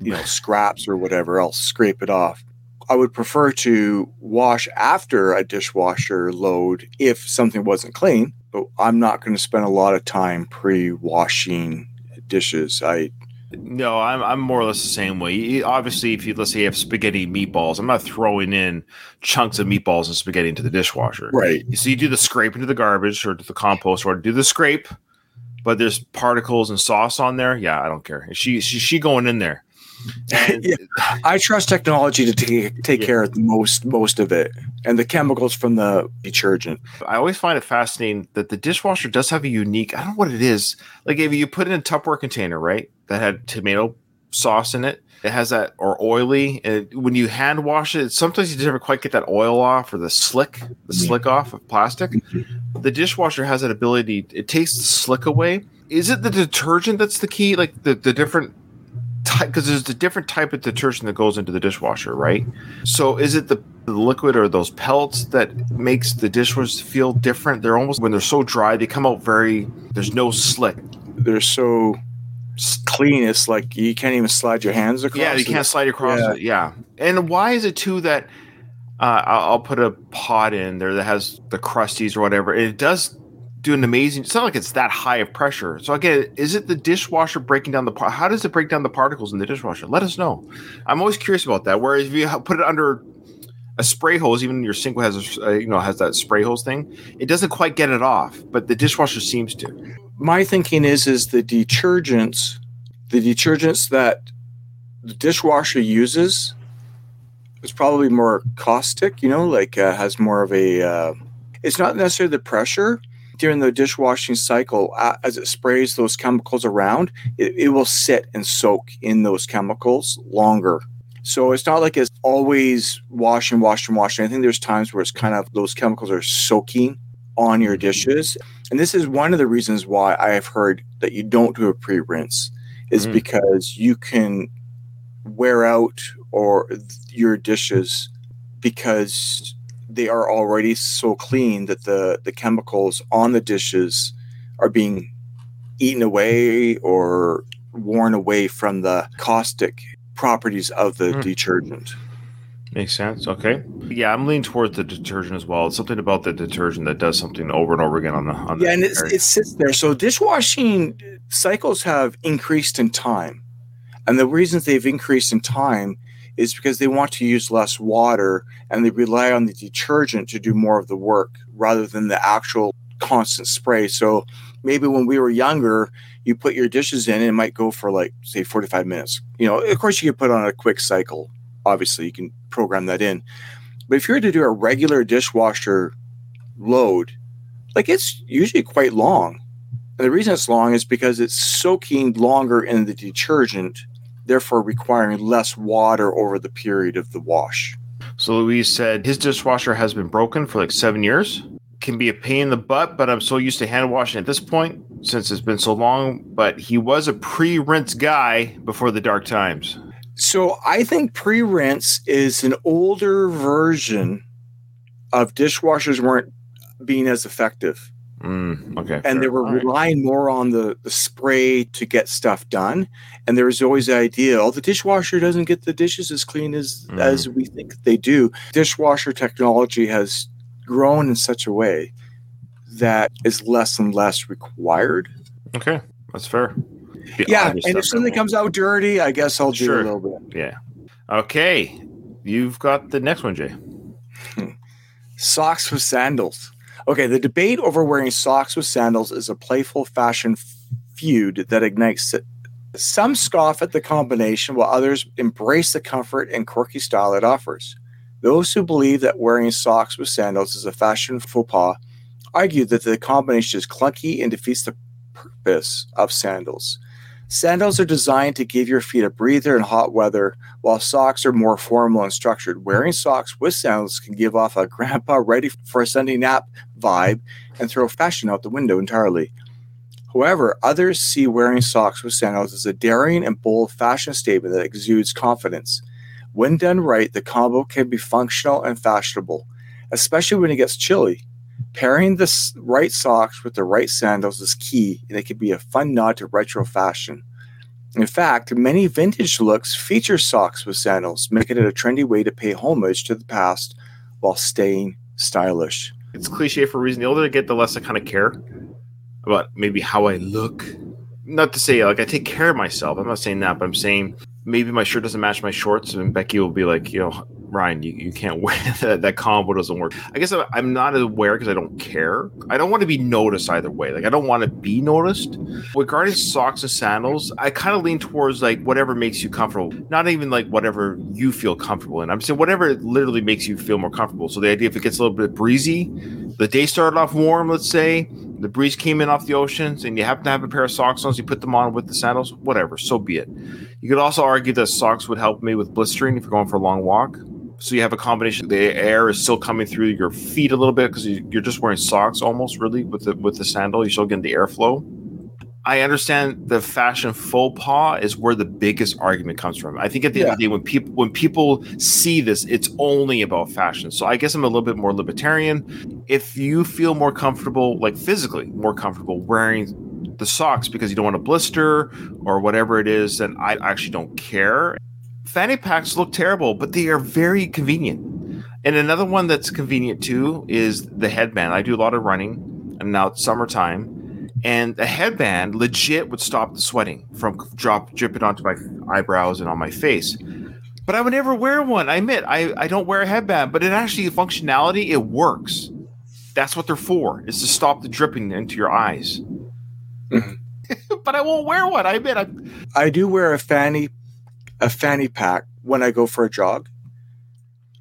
you know, scraps or whatever, I'll scrape it off. I would prefer to wash after a dishwasher load if something wasn't clean, but I'm not going to spend a lot of time pre-washing dishes. I no, I'm I'm more or less the same way. Obviously, if you let's say you have spaghetti meatballs, I'm not throwing in chunks of meatballs and spaghetti into the dishwasher. Right. So you do the scrape into the garbage or to the compost or do the scrape, but there's particles and sauce on there. Yeah, I don't care. She she, she going in there. Yeah, I trust technology to take, take yeah. care of most most of it, and the chemicals from the detergent. I always find it fascinating that the dishwasher does have a unique. I don't know what it is. Like if you put it in a Tupperware container, right, that had tomato sauce in it, it has that or oily. And when you hand wash it, sometimes you never quite get that oil off or the slick, the slick off of plastic. Mm-hmm. The dishwasher has that ability. It takes the slick away. Is it the detergent that's the key? Like the, the different because there's a different type of detergent that goes into the dishwasher, right? So is it the, the liquid or those pellets that makes the dishwasher feel different? They're almost when they're so dry, they come out very. There's no slick. They're so clean. It's like you can't even slide your hands across. Yeah, you can't slide across yeah. it. Yeah, and why is it too that? Uh, I'll, I'll put a pot in there that has the crusties or whatever. It does do an amazing. It's not like it's that high of pressure. So again, is it the dishwasher breaking down the? How does it break down the particles in the dishwasher? Let us know. I'm always curious about that. Whereas if you put it under a spray hose, even your sink has a, uh, you know has that spray hose thing, it doesn't quite get it off, but the dishwasher seems to. My thinking is is the detergents, the detergents that the dishwasher uses, is probably more caustic. You know, like uh, has more of a. Uh, it's not necessarily the pressure during the dishwashing cycle, uh, as it sprays those chemicals around, it, it will sit and soak in those chemicals longer. So it's not like it's always wash and washing, washing, washing. I think there's times where it's kind of those chemicals are soaking on your dishes. And this is one of the reasons why I have heard that you don't do a pre rinse, is mm. because you can wear out or your dishes because they are already so clean that the the chemicals on the dishes are being eaten away or worn away from the caustic properties of the mm. detergent. Makes sense. Okay. Yeah, I'm leaning towards the detergent as well. It's something about the detergent that does something over and over again on the on yeah, and it sits there. So dishwashing cycles have increased in time, and the reasons they've increased in time is because they want to use less water and they rely on the detergent to do more of the work rather than the actual constant spray. So maybe when we were younger, you put your dishes in and it might go for like say 45 minutes. You know, of course you can put on a quick cycle. Obviously, you can program that in. But if you were to do a regular dishwasher load, like it's usually quite long. And the reason it's long is because it's soaking longer in the detergent therefore requiring less water over the period of the wash. So Louise said his dishwasher has been broken for like seven years. Can be a pain in the butt, but I'm so used to hand washing at this point since it's been so long. But he was a pre rinse guy before the dark times. So I think pre rinse is an older version of dishwashers weren't being as effective. Mm, okay. And fair. they were All relying right. more on the, the spray to get stuff done. And there was always the idea, oh, the dishwasher doesn't get the dishes as clean as mm. as we think they do. Dishwasher technology has grown in such a way that is less and less required. Okay. That's fair. Yeah. And if something comes out dirty, I guess I'll do sure. a little bit. Yeah. Okay. You've got the next one, Jay. Socks with sandals. Okay, the debate over wearing socks with sandals is a playful fashion feud that ignites it. Some scoff at the combination while others embrace the comfort and quirky style it offers. Those who believe that wearing socks with sandals is a fashion faux pas argue that the combination is clunky and defeats the purpose of sandals. Sandals are designed to give your feet a breather in hot weather, while socks are more formal and structured. Wearing socks with sandals can give off a grandpa ready for a Sunday nap vibe and throw fashion out the window entirely. However, others see wearing socks with sandals as a daring and bold fashion statement that exudes confidence. When done right, the combo can be functional and fashionable, especially when it gets chilly. Pairing the right socks with the right sandals is key, and it can be a fun nod to retro fashion. In fact, many vintage looks feature socks with sandals, making it a trendy way to pay homage to the past while staying stylish. It's cliche for a reason. The older I get, the less I kind of care about maybe how I look. Not to say like I take care of myself. I'm not saying that, but I'm saying maybe my shirt doesn't match my shorts, and Becky will be like, you know, Ryan, you, you can't wear that. That combo doesn't work. I guess I'm- I'm not aware because I don't care. I don't want to be noticed either way. Like I don't want to be noticed. Regarding socks and sandals, I kind of lean towards like whatever makes you comfortable. Not even like whatever you feel comfortable in. I'm saying whatever literally makes you feel more comfortable. So the idea if it gets a little bit breezy, the day started off warm, let's say, the breeze came in off the oceans, and you happen to have a pair of socks on, so you put them on with the sandals, whatever, so be it. You could also argue that socks would help me with blistering if you're going for a long walk. So you have a combination. The air is still coming through your feet a little bit because you're just wearing socks almost really with the with the sandal. You're still getting the airflow. I understand the fashion faux pas is where the biggest argument comes from. I think at the end of the day, when people when people see this, it's only about fashion. So I guess I'm a little bit more libertarian. If you feel more comfortable, like physically more comfortable wearing the socks because you don't want to blister or whatever it is, then I actually don't care. Fanny packs look terrible, but they are very convenient. And another one that's convenient too is the headband. I do a lot of running, and now it's summertime, and the headband legit would stop the sweating from drop dripping onto my eyebrows and on my face. But I would never wear one. I admit I, I don't wear a headband, but it actually functionality it works. That's what they're for. Is to stop the dripping into your eyes. Mhm. but I won't wear one. I admit I I do wear a fanny a fanny pack when I go for a jog.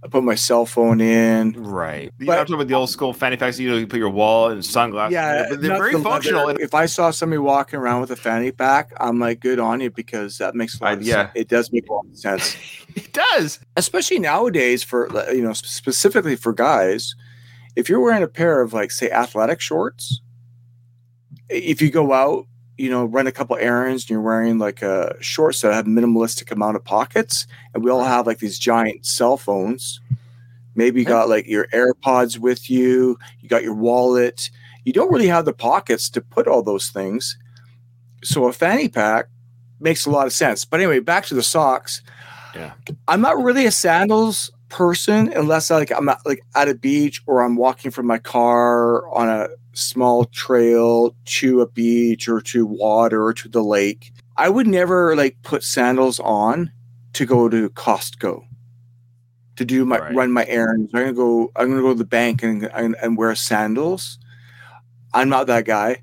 I put my cell phone in. right. You But- know, I'm talking about the old school fanny packs. You know, you put your wallet and sunglasses. Yeah, but they're very the leather. functional. And If I saw somebody walking around with a fanny pack, I'm like, good on you because that makes a lot I- of yeah. sense. It does make a lot of sense. it does. especially nowadays for you know specifically for guys if you're wearing a pair of like say athletic shorts if you go out you know run a couple errands and you're wearing like a shorts that have minimalistic amount of pockets and we all have like these giant cell phones. Maybe you got like your airpods with you you got your wallet. You don't really have the pockets to put all those things. So a fanny pack makes a lot of sense. But anyway back to the socks. Yeah. I'm not really a sandals person unless like I'm at, like at a beach or I'm walking from my car on a small trail to a beach or to water or to the lake. I would never like put sandals on to go to Costco to do my Right. run my errands. I'm gonna go. I'm gonna go to the bank and and, and wear sandals. I'm not that guy,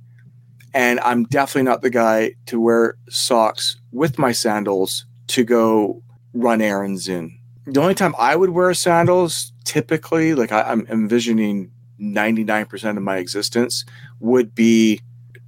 and I'm definitely not the guy to wear socks with my sandals to go run errands in. The only time I would wear sandals, typically, like I, I'm envisioning 99% of my existence, would be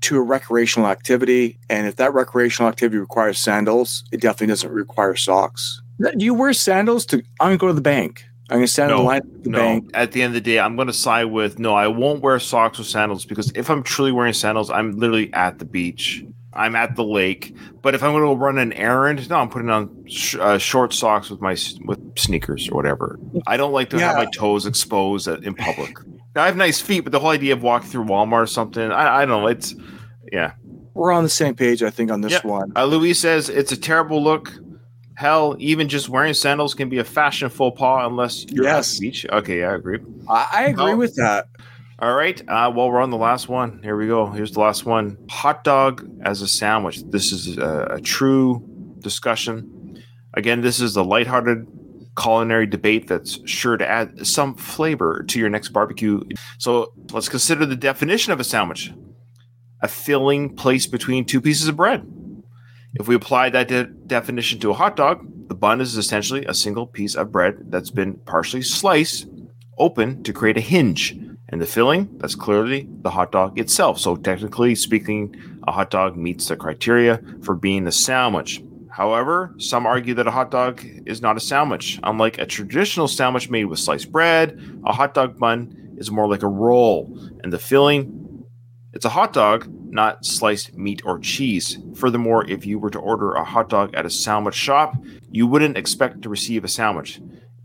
to a recreational activity. And if that recreational activity requires sandals, it definitely doesn't require socks. Do you wear sandals to? I'm gonna go to the bank. I'm gonna stand in No, the line at the no, bank. at the end of the day, I'm going to side with no. I won't wear socks with sandals because if I'm truly wearing sandals, I'm literally at the beach. I'm at the lake. But if I'm going to go run an errand, no, I'm putting on sh- uh, short socks with my with sneakers or whatever. I don't like to have my toes exposed in public. I have nice feet, but the whole idea of walking through Walmart or something, I, I don't know. It's yeah. We're on the same page, I think, on this Yep. one. Uh, Louis says it's a terrible look. Hell, even just wearing sandals can be a fashion faux pas unless you're at the beach. Okay, yeah, I agree. I, I agree with that. All right. Uh, well, we're on the last one. Here we go. Here's the last one. Hot dog as a sandwich. This is a, a true discussion. Again, this is a lighthearted culinary debate that's sure to add some flavor to your next barbecue. So let's consider the definition of a sandwich a filling placed between two pieces of bread. If we apply that de- definition to a hot dog, the bun is essentially a single piece of bread that's been partially sliced open to create a hinge And the filling, that's clearly the hot dog itself. So, technically speaking, a hot dog meets the criteria for being a sandwich. However, some argue that a hot dog is not a sandwich. Unlike a traditional sandwich made with sliced bread, a hot dog bun is more like a roll. And the filling, it's a hot dog, not sliced meat or cheese. Furthermore, if you were to order a hot dog at a sandwich shop, you wouldn't expect to receive a sandwich.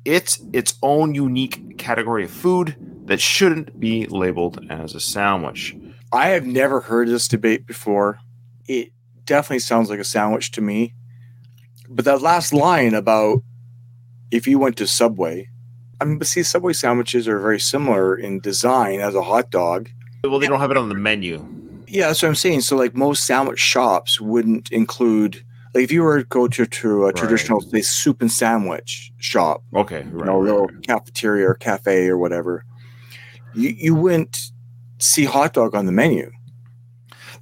It's its own unique category of food that shouldn't be labeled as a sandwich. I have never heard this debate before. It definitely sounds like a sandwich to me. But that last line about if you went to Subway, I mean, but see, Subway sandwiches are very similar in design as a hot dog. Well, they don't have it on the menu. Yeah, that's what I'm saying. So, like, most sandwich shops wouldn't include, like, if you were to go to, to a Right. traditional, say, soup and sandwich shop, Okay, you right, know, right, little right. cafeteria or cafe or whatever, you, you wouldn't see hot dog on the menu.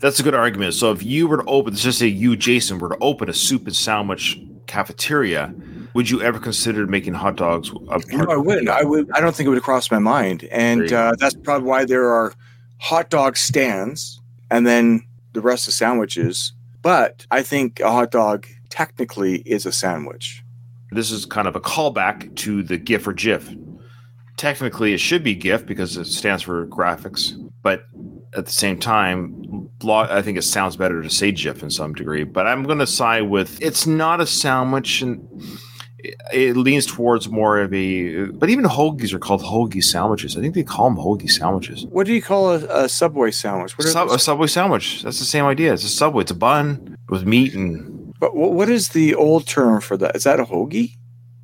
That's a good argument. So if you were to open, let's just say you, Jason, were to open a soup and sandwich cafeteria, would you ever consider making hot dogs? No, I wouldn't. I would. I don't think it would cross my mind, and uh, that's probably why there are hot dog stands, and then the rest of sandwiches. But I think a hot dog technically is a sandwich. This is kind of a callback to the GIF or GIF. Technically, it should be GIF because it stands for graphics, but at the same time, I think it sounds better to say GIF in some degree. But I'm going to side with it's not a sandwich, and it- leans towards more of a. But even hoagies are called hoagie sandwiches. I think they call them hoagie sandwiches. What do you call a, a Subway sandwich? What, Sub- a Subway sandwich. That's the same idea. It's a Subway. It's a bun with meat and but what is the old term for that? Is that a hoagie?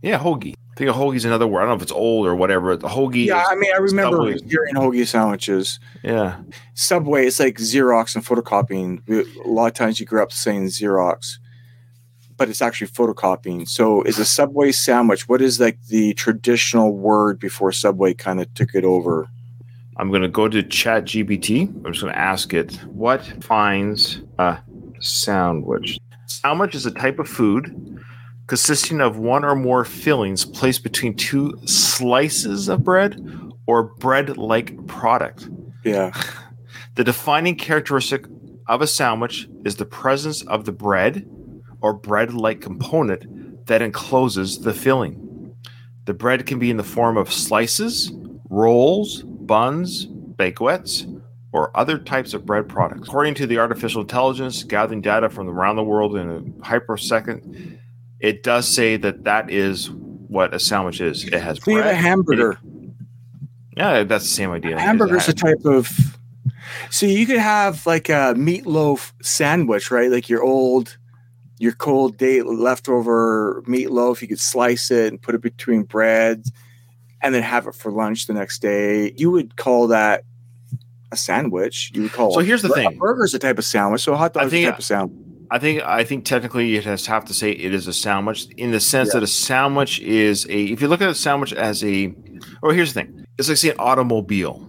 yeah, hoagie. I think a hoagie's another word. I don't know if it's old or whatever. The hoagie. Yeah, I mean, I remember Subway. hearing hoagie sandwiches. yeah. Subway, it's like Xerox and photocopying. A lot of times you grew up saying Xerox, but it's actually photocopying. So is a Subway sandwich, what is like the traditional word before Subway kind of took it over? I'm going to go to Chat GPT. I'm just going to ask it what finds a sandwich. Sandwich is a type of food consisting of one or more fillings placed between two slices of bread or bread like product. Yeah. The defining characteristic of a sandwich is the presence of the bread or bread like component that encloses the filling. The bread can be in the form of slices, rolls, buns, baguettes, or other types of bread products. According to the artificial intelligence gathering data from around the world in a hypersecond, it does say that that is what a sandwich is. It has So you have a bread. hamburger. Yeah, that's the same idea. A hamburger's a type of. So you could have like a meatloaf sandwich, right? Like your old, your cold date leftover meatloaf. You could slice it and put it between bread, and then have it for lunch the next day. You would call that a sandwich. You would call. So here's the thing a thing. burger's a type of sandwich. So a hot I dog is a type of sandwich. I think I think technically it has have to say it is a sandwich in the sense Yeah. that a sandwich is a if you look at a sandwich as a oh here's the thing. It's like say an automobile.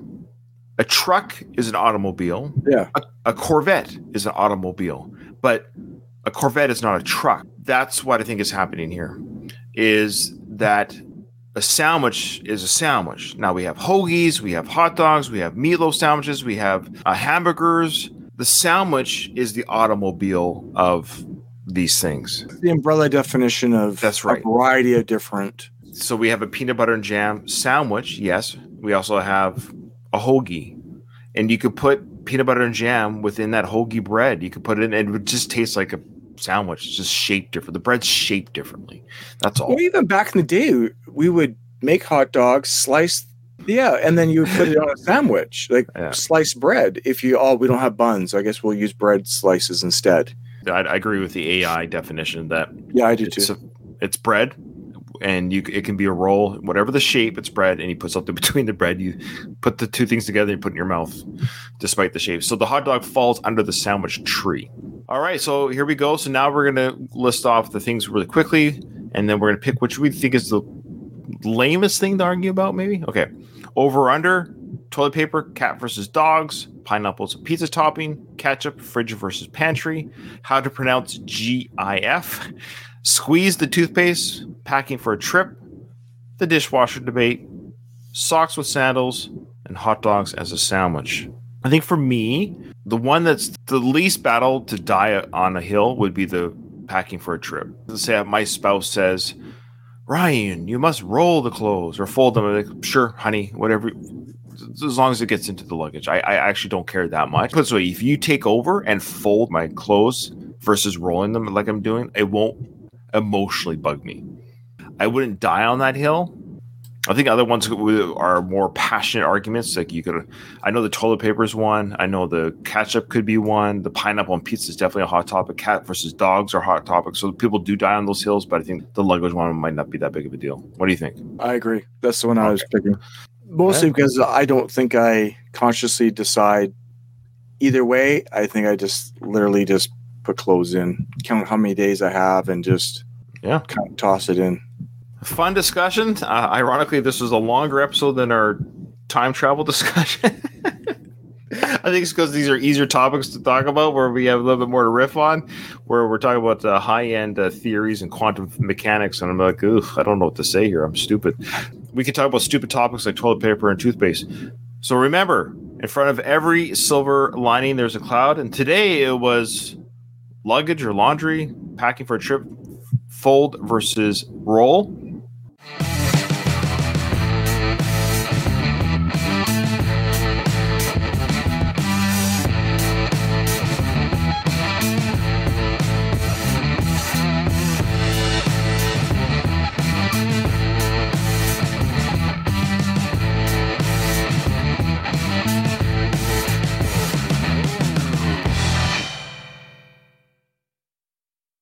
A truck is an automobile. Yeah. a, a Corvette is an automobile. But a Corvette is not a truck. That's what I think is happening here is that a sandwich is a sandwich. Now we have hoagies we have hot dogs we have meatloaf sandwiches we have uh, hamburgers the sandwich is the automobile of these things. The umbrella definition of That's right. a variety of different. So we have a peanut butter and jam sandwich. Yes. We also have a hoagie. And you could put peanut butter and jam within that hoagie bread. You could put it in, and it would just taste like a sandwich, it's just shaped different. The bread's shaped differently. That's all. Well, even back in the day, we would make hot dogs, slice, yeah, and then you would put it on a sandwich, like Yeah. sliced bread. If you, oh, we don't have buns, I guess we'll use bread slices instead. I, I agree with the AI definition that Yeah, I do it's, too. a- it's bread. And you, it can be a roll, whatever the shape, it's bread, and you put something between the bread. You put the two things together, you put it in your mouth, despite the shape. So the hot dog falls under the sandwich tree. All right, so here we go. So now we're gonna list off the things really quickly, and then we're gonna pick which we think is the lamest thing to argue about. Maybe okay. Over under toilet paper, cat versus dogs, pineapples, and pizza topping, ketchup, fridge versus pantry, how to pronounce GIF, squeeze the toothpaste, packing for a trip, the dishwasher debate, socks with sandals, and hot dogs as a sandwich. I think for me, the one that's the least battle to die on a hill would be the packing for a trip. Let's say my spouse says, Ryan, you must roll the clothes or fold them. I'm like, sure, honey, whatever. As long as it gets into the luggage, I, I actually don't care that much. But so if you take over and fold my clothes versus rolling them like I'm doing, it won't emotionally bug me. I wouldn't die on that hill. I think other ones are more passionate arguments. Like you could, I know the toilet paper is one. I know the ketchup could be one. The pineapple on pizza is definitely a hot topic. Cat versus dogs are hot topics. So people do die on those hills, but I think the luggage one might not be that big of a deal. What do you think? I agree. That's the one I was picking. Mostly yeah. because I don't think I consciously decide either way. I think I just literally just put clothes in, count how many days I have, and just yeah, kind of toss it in. Fun discussion. Uh, ironically, this was a longer episode than our time travel discussion. I think it's because these are easier topics to talk about, where we have a little bit more to riff on, where we're talking about uh, high end uh, theories and quantum mechanics. And I'm like, ooh, I don't know what to say here. I'm stupid. We can talk about stupid topics like toilet paper and toothpaste. So remember, in front of every silver lining, there's a cloud. And today it was luggage or laundry, packing for a trip, fold versus roll.